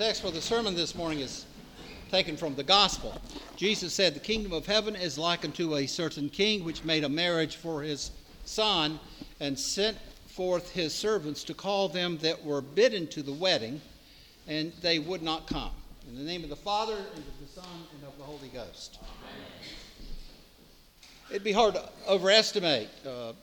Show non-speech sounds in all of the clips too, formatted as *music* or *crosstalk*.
text for the sermon this morning is taken from the gospel. Jesus said, The kingdom of heaven is like unto a certain king which made a marriage for his son and sent forth his servants to call them that were bidden to the wedding, and they would not come. In the name of the Father, and of the Son, and of the Holy Ghost. Amen. It'd be hard to overestimate uh,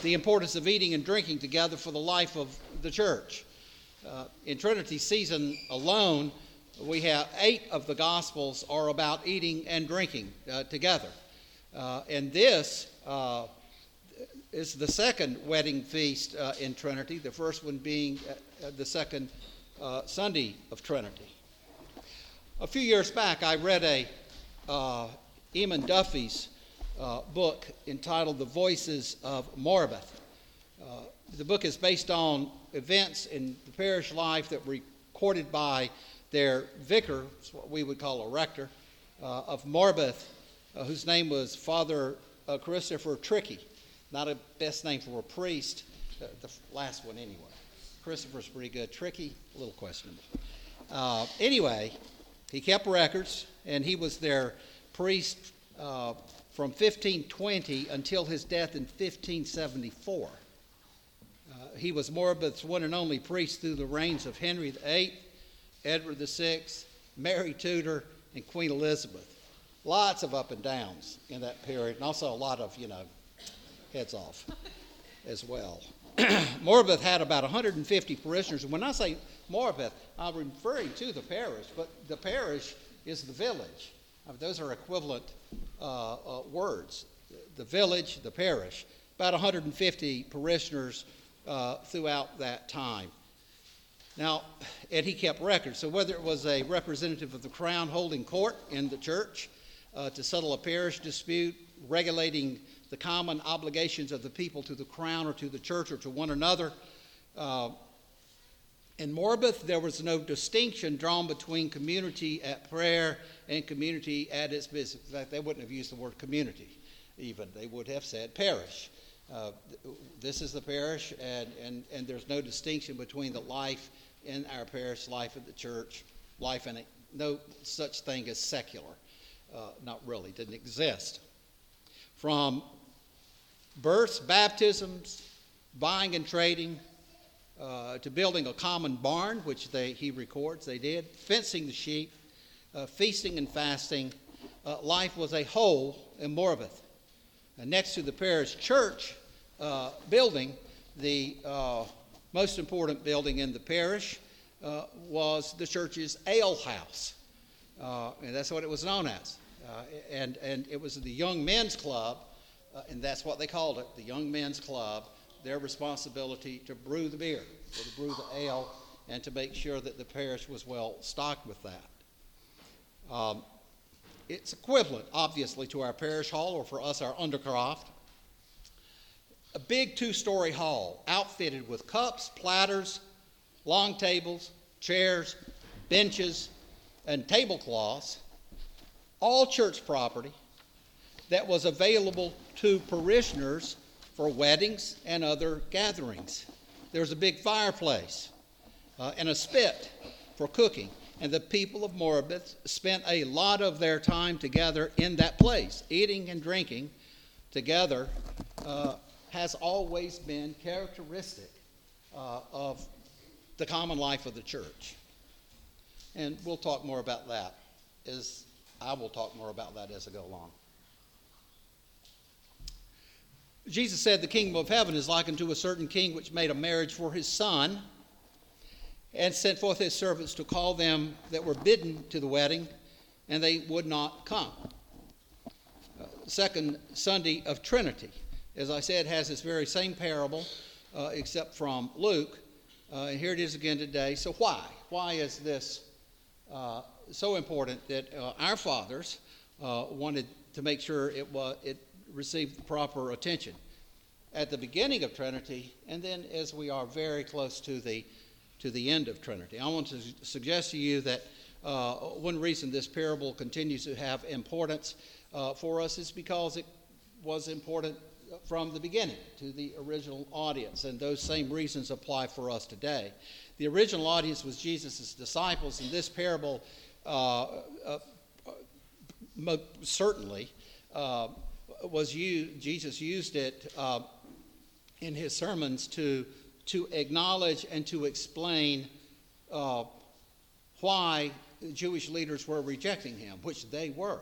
the importance of eating and drinking together for the life of the church. Uh, in Trinity season alone, we have eight of the Gospels are about eating and drinking uh, together. Uh, and this uh, is the second wedding feast uh, in Trinity, the first one being uh, the second Sunday of Trinity. A few years back, I read a Eamon Duffy's uh, book entitled The Voices of Morebath. Uh, the book is based on events in the parish life that were recorded by their vicar, what we would call a rector, uh, of Morebath, uh, whose name was Father uh, Christopher Trychay. Not a best name for a priest, uh, the last one anyway. Christopher's pretty good. Tricky, a little questionable. anyway, he kept records, and he was their priest from 1520 until his death in 1574. Uh, he was Morebath's one and only priest through the reigns of Henry VIII, Edward VI, Mary Tudor, and Queen Elizabeth. Lots of up and downs in that period, and also a lot of, you know, heads off *laughs* as well. *clears throat* Morebath had about 150 parishioners. And when I say Morebath, I'm referring to the parish, but the parish is the village. I mean, those are equivalent uh, uh, words the village, the parish, about 150 parishioners uh, throughout that time. Now, and he kept records. So, whether it was a representative of the crown holding court in the church uh, to settle a parish dispute, regulating the common obligations of the people to the crown or to the church or to one another, uh, in Morebath, there was no distinction drawn between community at prayer and community at its business. In fact, they wouldn't have used the word community even. They would have said parish. Uh, this is the parish, and, and, and there's no distinction between the life in our parish, life at the church, life in it. No such thing as secular. Uh, not really, didn't exist. From births, baptisms, buying and trading, uh, to building a common barn, which they, he records they did, fencing the sheep, uh, feasting and fasting. Uh, life was a whole in Morebath. next to the parish church uh, building, the uh, most important building in the parish uh, was the church's ale house. and that's what it was known as. and, and it was the Young Men's Club, and that's what they called it, the Young Men's Club their responsibility to brew the beer, to brew the ale, and to make sure that the parish was well stocked with that. Um, it's equivalent, obviously, to our parish hall, or for us, our undercroft. A big two story hall outfitted with cups, platters, long tables, chairs, benches, and tablecloths, all church property that was available to parishioners for weddings and other gatherings. There was a big fireplace uh, and a spit for cooking. And the people of Morebath spent a lot of their time together in that place. Eating and drinking together uh, has always been characteristic uh, of the common life of the church. And we'll talk more about that as I will talk more about that as I go along. Jesus said, The kingdom of heaven is like unto a certain king which made a marriage for his son and sent forth his servants to call them that were bidden to the wedding, and they would not come. Uh, second Sunday of Trinity, as I said, has this very same parable, uh, except from Luke. Uh, and here it is again today. So, why? Why is this uh, so important that uh, our fathers uh, wanted to make sure it, was, it received proper attention at the beginning of Trinity, and then as we are very close to the to the end of Trinity. I want to suggest to you that uh, one reason this parable continues to have importance for us is because it was important from the beginning to the original audience, and those same reasons apply for us today. The original audience was Jesus' disciples, and this parable uh, uh, certainly uh, was used, Jesus used it uh, in his sermons to, to acknowledge and to explain uh, why Jewish leaders were rejecting him, which they were.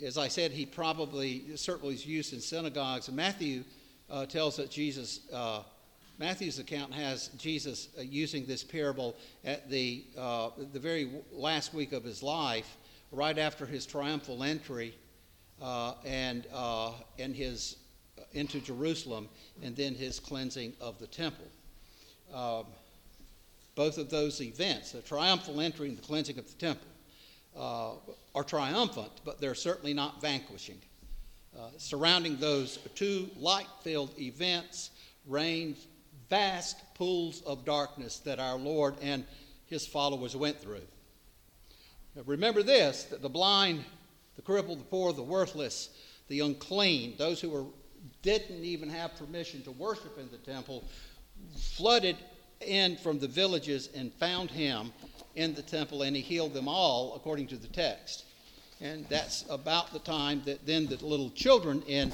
Uh, as I said, he probably certainly is used in synagogues. And Matthew uh, tells that Jesus, uh, Matthew's account has Jesus uh, using this parable at the, uh, the very last week of his life, right after his triumphal entry uh, and, and his into Jerusalem, and then his cleansing of the temple. Um, both of those events, the triumphal entry and the cleansing of the temple, uh, are triumphant, but they're certainly not vanquishing. Uh, surrounding those two light filled events reign vast pools of darkness that our Lord and his followers went through. Now remember this that the blind, the crippled, the poor, the worthless, the unclean, those who were, didn't even have permission to worship in the temple, flooded in from the villages and found him in the temple, and he healed them all according to the text. And that's about the time that then the little children in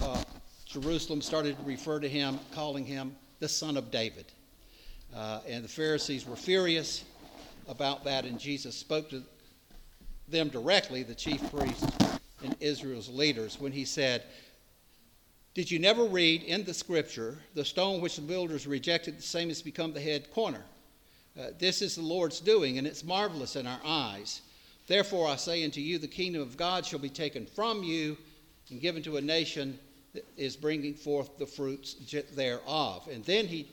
uh, Jerusalem started to refer to him, calling him the son of David. Uh, and the Pharisees were furious about that, and Jesus spoke to them directly, the chief priests and Israel's leaders, when he said, did you never read in the scripture, the stone which the builders rejected, the same has become the head corner? Uh, this is the Lord's doing, and it's marvelous in our eyes. Therefore, I say unto you, the kingdom of God shall be taken from you and given to a nation that is bringing forth the fruits thereof. And then he,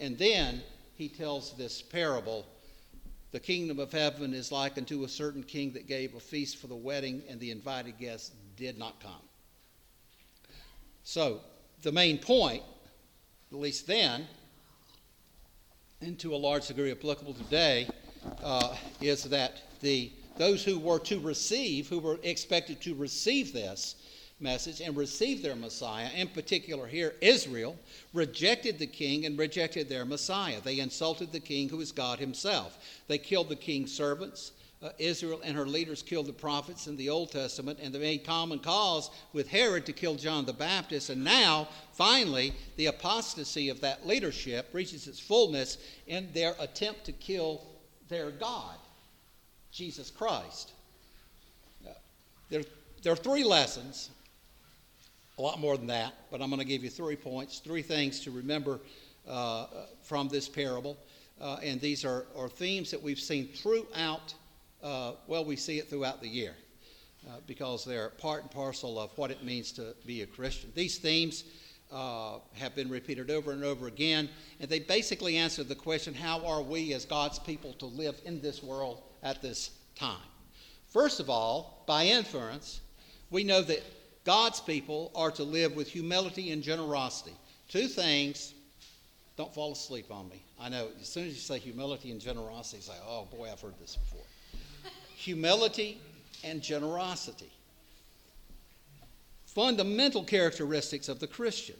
and then he tells this parable. The kingdom of heaven is like unto a certain king that gave a feast for the wedding, and the invited guests did not come. So, the main point, at least then, and to a large degree applicable today, uh, is that the those who were to receive, who were expected to receive this message and receive their Messiah, in particular here, Israel, rejected the king and rejected their Messiah. They insulted the king who is God himself. They killed the king's servants uh, Israel and her leaders killed the prophets in the Old Testament, and they made common cause with Herod to kill John the Baptist. And now, finally, the apostasy of that leadership reaches its fullness in their attempt to kill their God, Jesus Christ. Uh, there, there are three lessons, a lot more than that, but I'm going to give you three points, three things to remember uh, from this parable. Uh, and these are, are themes that we've seen throughout uh, well, we see it throughout the year uh, because they're part and parcel of what it means to be a Christian. These themes uh, have been repeated over and over again, and they basically answer the question how are we as God's people to live in this world at this time? First of all, by inference, we know that God's people are to live with humility and generosity. Two things, don't fall asleep on me. I know as soon as you say humility and generosity, you say, oh boy, I've heard this before humility, and generosity. Fundamental characteristics of the Christian.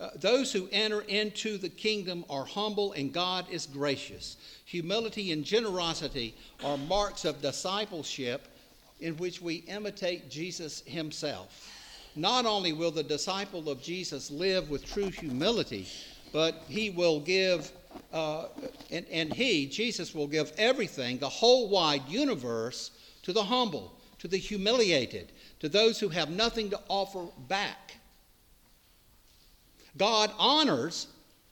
Uh, those who enter into the kingdom are humble and God is gracious. Humility and generosity are marks of discipleship in which we imitate Jesus himself. Not only will the disciple of Jesus live with true humility, but he will give uh, and, and he, Jesus, will give everything, the whole wide universe, to the humble, to the humiliated, to those who have nothing to offer back. God honors,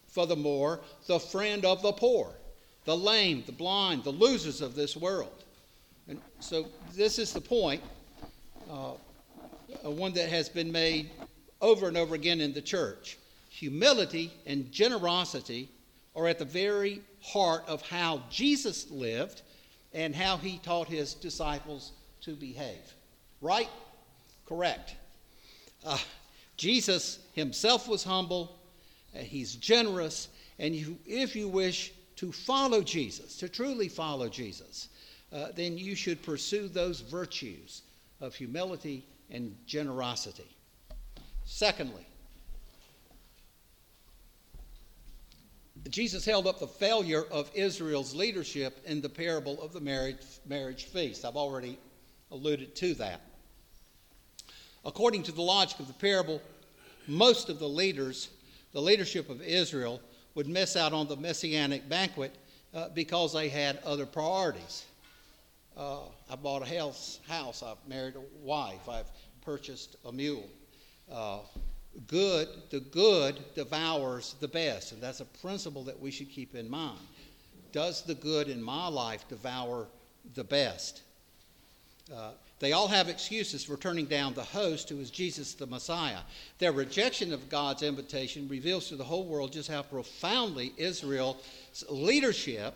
furthermore, the friend of the poor, the lame, the blind, the losers of this world. And so this is the point, uh, one that has been made over and over again in the church. Humility and generosity are at the very heart of how Jesus lived and how he taught his disciples to behave. Right? Correct. Uh, Jesus himself was humble, he's generous, and you, if you wish to follow Jesus, to truly follow Jesus, uh, then you should pursue those virtues of humility and generosity. Secondly, Jesus held up the failure of Israel's leadership in the parable of the marriage, marriage feast. I've already alluded to that. According to the logic of the parable, most of the leaders, the leadership of Israel, would miss out on the messianic banquet uh, because they had other priorities. Uh, I bought a house, house, I've married a wife, I've purchased a mule. Uh, good, the good devours the best, and that's a principle that we should keep in mind. Does the good in my life devour the best? Uh, they all have excuses for turning down the host who is Jesus the Messiah. Their rejection of God's invitation reveals to the whole world just how profoundly Israel's leadership,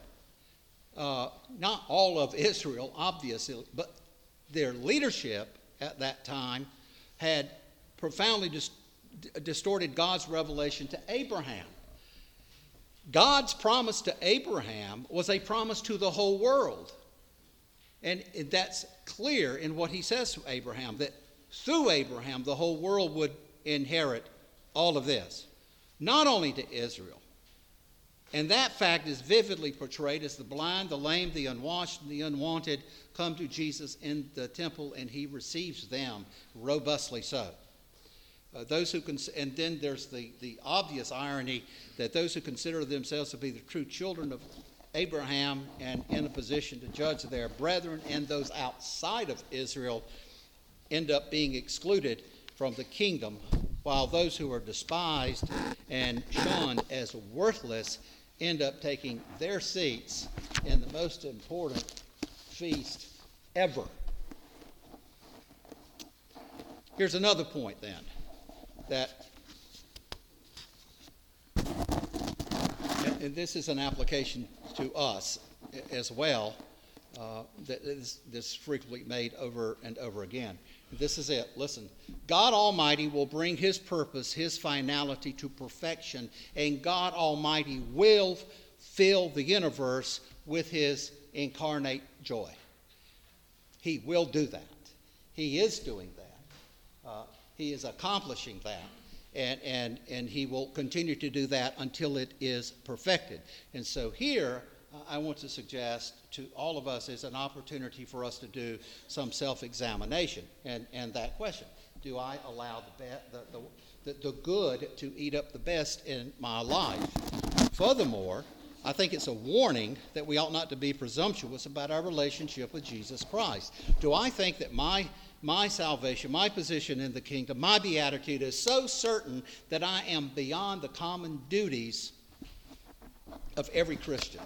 uh, not all of Israel, obviously, but their leadership at that time had profoundly dis- distorted God's revelation to Abraham. God's promise to Abraham was a promise to the whole world. And that's clear in what he says to Abraham that through Abraham, the whole world would inherit all of this, not only to Israel. And that fact is vividly portrayed as the blind, the lame, the unwashed, and the unwanted come to Jesus in the temple, and he receives them robustly so. Uh, those who cons- and then there's the, the obvious irony that those who consider themselves to be the true children of Abraham and in a position to judge their brethren and those outside of Israel end up being excluded from the kingdom, while those who are despised and shunned as worthless end up taking their seats in the most important feast ever. Here's another point then that and this is an application to us as well uh, that is this frequently made over and over again. This is it. Listen, God Almighty will bring His purpose, His finality to perfection, and God Almighty will fill the universe with His incarnate joy. He will do that. He is doing that. He is accomplishing that and, and, and he will continue to do that until it is perfected. And so here, uh, I want to suggest to all of us is an opportunity for us to do some self examination and, and that question Do I allow the, be- the, the, the, good to eat up the best in my life? Furthermore, I think it's a warning that we ought not to be presumptuous about our relationship with Jesus Christ. Do I think that my my salvation, my position in the kingdom, my beatitude is so certain that I am beyond the common duties of every Christian.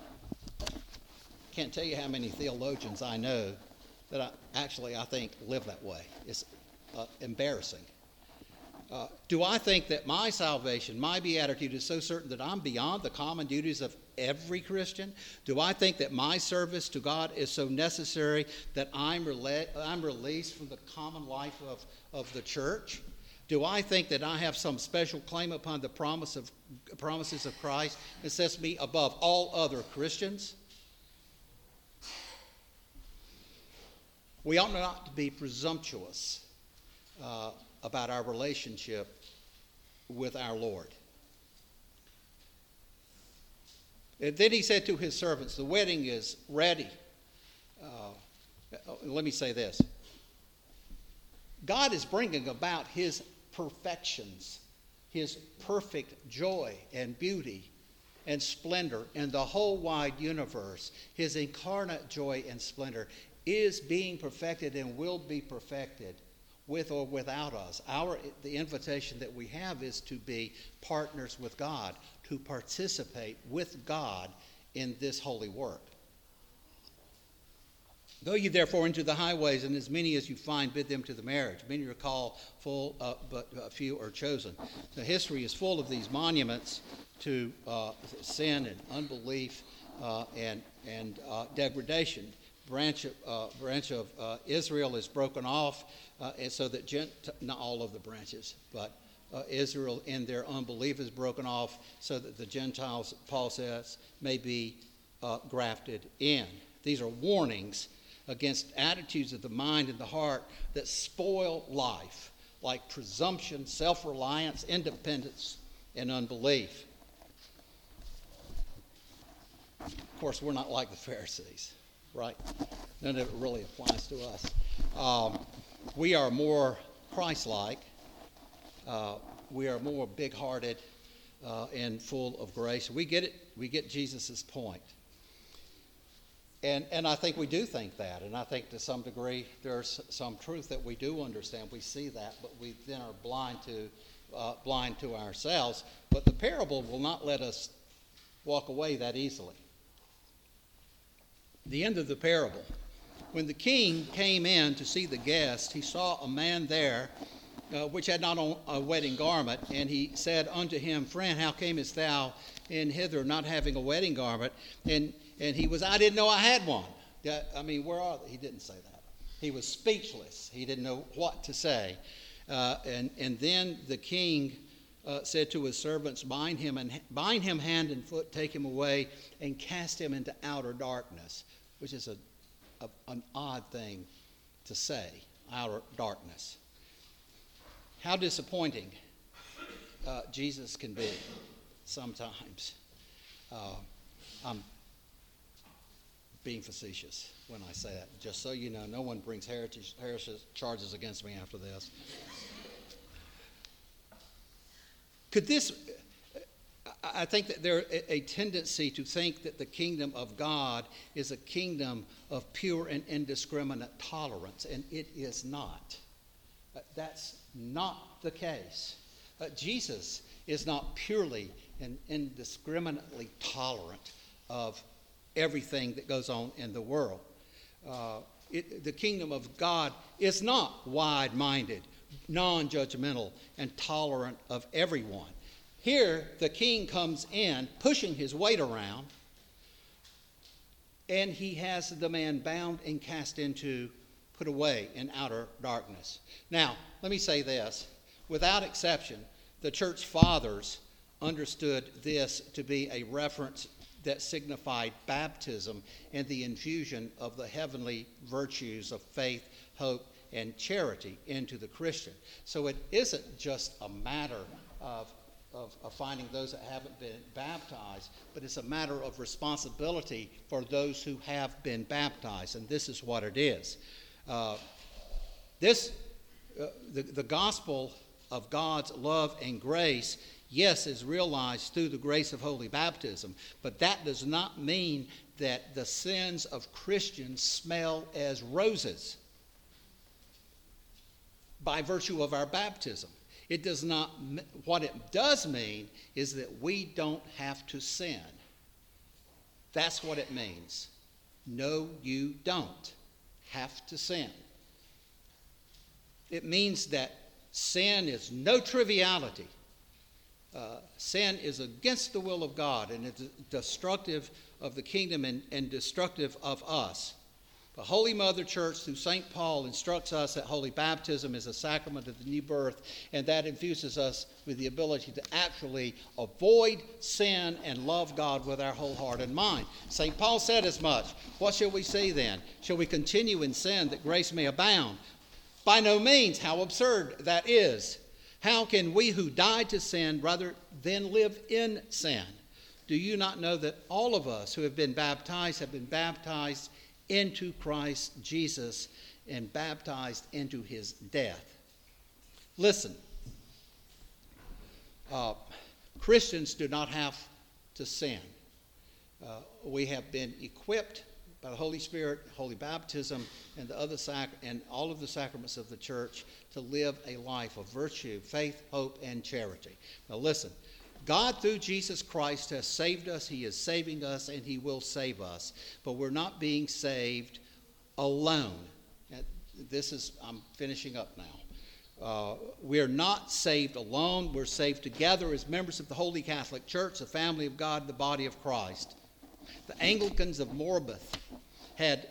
Can't tell you how many theologians I know that I, actually I think live that way. It's uh, embarrassing. Uh, do I think that my salvation, my beatitude is so certain that I'm beyond the common duties of every Christian? Do I think that my service to God is so necessary that I'm, I'm released from the common life of, of the church? Do I think that I have some special claim upon the promise of, promises of Christ that sets me above all other Christians? We ought not to be presumptuous. Uh, about our relationship with our Lord. And then he said to his servants, The wedding is ready. Uh, let me say this God is bringing about his perfections, his perfect joy and beauty and splendor in the whole wide universe. His incarnate joy and splendor is being perfected and will be perfected with or without us. Our, the invitation that we have is to be partners with God, to participate with God in this holy work. Go ye therefore into the highways, and as many as you find, bid them to the marriage. Many are called, full, uh, but few are chosen. The history is full of these monuments to uh, sin and unbelief uh, and, and uh, degradation branch of, uh, branch of uh, Israel is broken off, uh, and so that Gent- not all of the branches, but uh, Israel in their unbelief is broken off, so that the Gentiles, Paul says, may be uh, grafted in. These are warnings against attitudes of the mind and the heart that spoil life, like presumption, self reliance, independence, and unbelief. Of course, we're not like the Pharisees, right? None of it really applies to us. Um, we are more Christ like, uh, we are more big hearted uh, and full of grace. We get it, we get Jesus' point. And, and I think we do think that. And I think to some degree there's some truth that we do understand. We see that, but we then are blind to, uh, blind to ourselves. But the parable will not let us walk away that easily. The end of the parable. When the king came in to see the guest, he saw a man there uh, which had not on a wedding garment. And he said unto him, Friend, how camest thou in hither not having a wedding garment? And, and he was, I didn't know I had one. I mean, where are they? He didn't say that. He was speechless. He didn't know what to say. Uh, and, and then the king uh, said to his servants, bind him, and bind him hand and foot, take him away, and cast him into outer darkness, which is a, a an odd thing to say, outer darkness. How disappointing uh, Jesus can be sometimes. Uh, I'm being facetious when I say that. Just so you know, no one brings heritage, heritage charges against me after this. Could this, I think that there's a tendency to think that the kingdom of God is a kingdom of pure and indiscriminate tolerance, and it is not. That's not the case. Jesus is not purely and indiscriminately tolerant of everything that goes on in the world. Uh, it, the kingdom of God is not wide minded, non judgmental, and tolerant of everyone. Here, the king comes in, pushing his weight around, and he has the man bound and cast into put away in outer darkness. Now, let me say this without exception, the church fathers understood this to be a reference that signified baptism and the infusion of the heavenly virtues of faith, hope, and charity into the Christian. So it isn't just a matter of, of, of, finding those that haven't been baptized, but it's a matter of responsibility for those who have been baptized. And this is what it is. Uh, this, uh, the, the gospel of God's love and grace, yes, is realized through the grace of holy baptism, but that does not mean that the sins of Christians smell as roses by virtue of our baptism. It does not, what it does mean is that we don't have to sin. That's what it means. No, you don't have to sin. It means that sin is no triviality. Uh, sin is against the will of God and it's destructive of the kingdom and, and destructive of us. The Holy Mother Church, through St. Paul, instructs us that holy baptism is a sacrament of the new birth, and that infuses us with the ability to actually avoid sin and love God with our whole heart and mind. St. Paul said as much. What shall we say then? Shall we continue in sin that grace may abound? By no means. How absurd that is. How can we who died to sin rather than live in sin? Do you not know that all of us who have been baptized have been baptized into Christ Jesus and baptized into his death. Listen, uh, Christians do not have to sin. Uh, we have been equipped by the Holy Spirit, holy baptism, and the other sac- and all of the sacraments of the church to live a life of virtue, faith, hope, and charity. Now, listen. God, through Jesus Christ, has saved us. He is saving us, and He will save us. But we're not being saved alone. This is, I'm finishing up now. Uh, we are not saved alone. We're saved together as members of the Holy Catholic Church, the family of God, the body of Christ. The Anglicans of Morebath had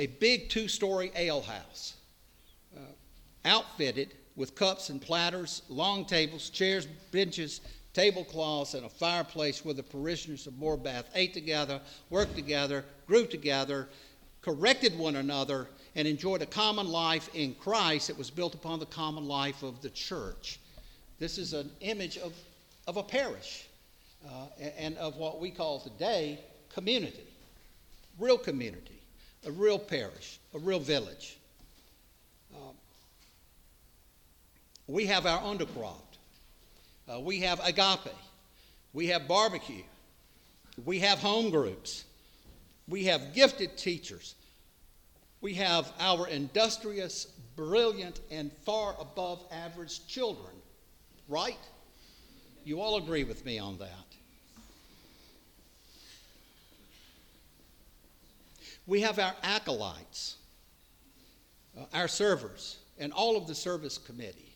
a big two story alehouse uh, outfitted with cups and platters, long tables, chairs, benches, tablecloths, and a fireplace where the parishioners of Morebath ate together, worked together, grew together, corrected one another, and enjoyed a common life in Christ that was built upon the common life of the church. This is an image of, of a parish. uh, and of what we call today community. Real community, a real parish, a real village. We have our undercroft. Uh, we have agape. We have barbecue. We have home groups. We have gifted teachers. We have our industrious, brilliant, and far above average children, right? You all agree with me on that. We have our acolytes, uh, our servers, and all of the service committee,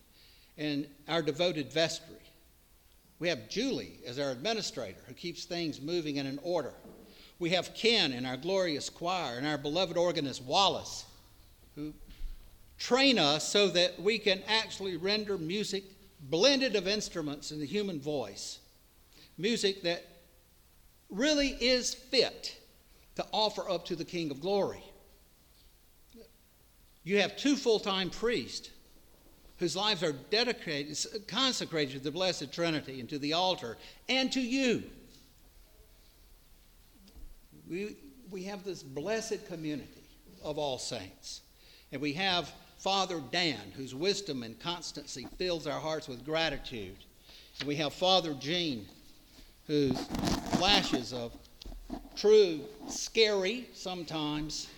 and our devoted vestry. We have Julie as our administrator who keeps things moving in an order. We have Ken in our glorious choir and our beloved organist Wallace who train us so that we can actually render music blended of instruments in the human voice. Music that really is fit to offer up to the King of Glory. You have two full time priests whose lives are dedicated, consecrated to the Blessed Trinity and to the altar and to you. We, we have this blessed community of all saints. And we have Father Dan, whose wisdom and constancy fills our hearts with gratitude. And we have Father Gene, whose flashes of true, scary, sometimes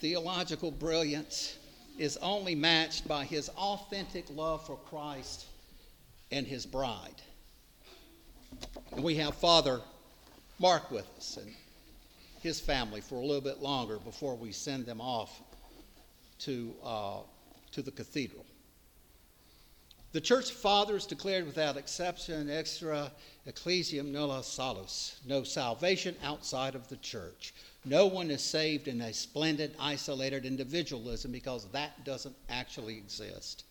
theological brilliance is only matched by his authentic love for Christ and his bride. And we have Father Mark with us and his family for a little bit longer before we send them off to, uh, to the cathedral. The church fathers declared without exception, extra ecclesiam nulla salus, no salvation outside of the church. No one is saved in a splendid, isolated individualism because that doesn't actually exist.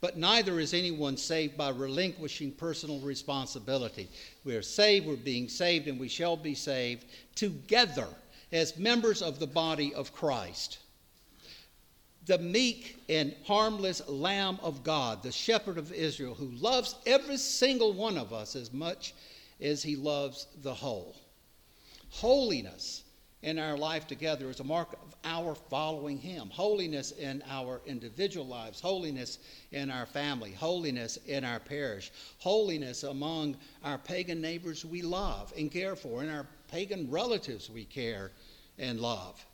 But neither is anyone saved by relinquishing personal responsibility. We are saved, we're being saved, and we shall be saved together as members of the body of Christ the meek and harmless Lamb of God, the shepherd of Israel, who loves every single one of us as much as he loves the whole. Holiness in our life together is a mark of our following him. Holiness in our individual lives, holiness in our family, holiness in our parish, holiness among our pagan neighbors we love and care for, and our pagan relatives we care and love.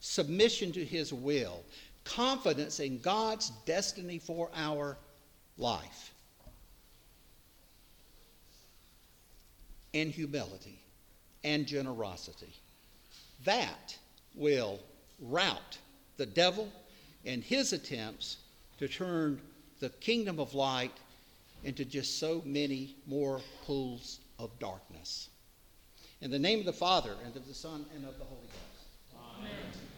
Submission to his will confidence in God's destiny for our life, and humility and generosity. That will rout the devil and his attempts to turn the kingdom of light into just so many more pools of darkness. In the name of the Father, and of the Son, and of the Holy Ghost. Amen.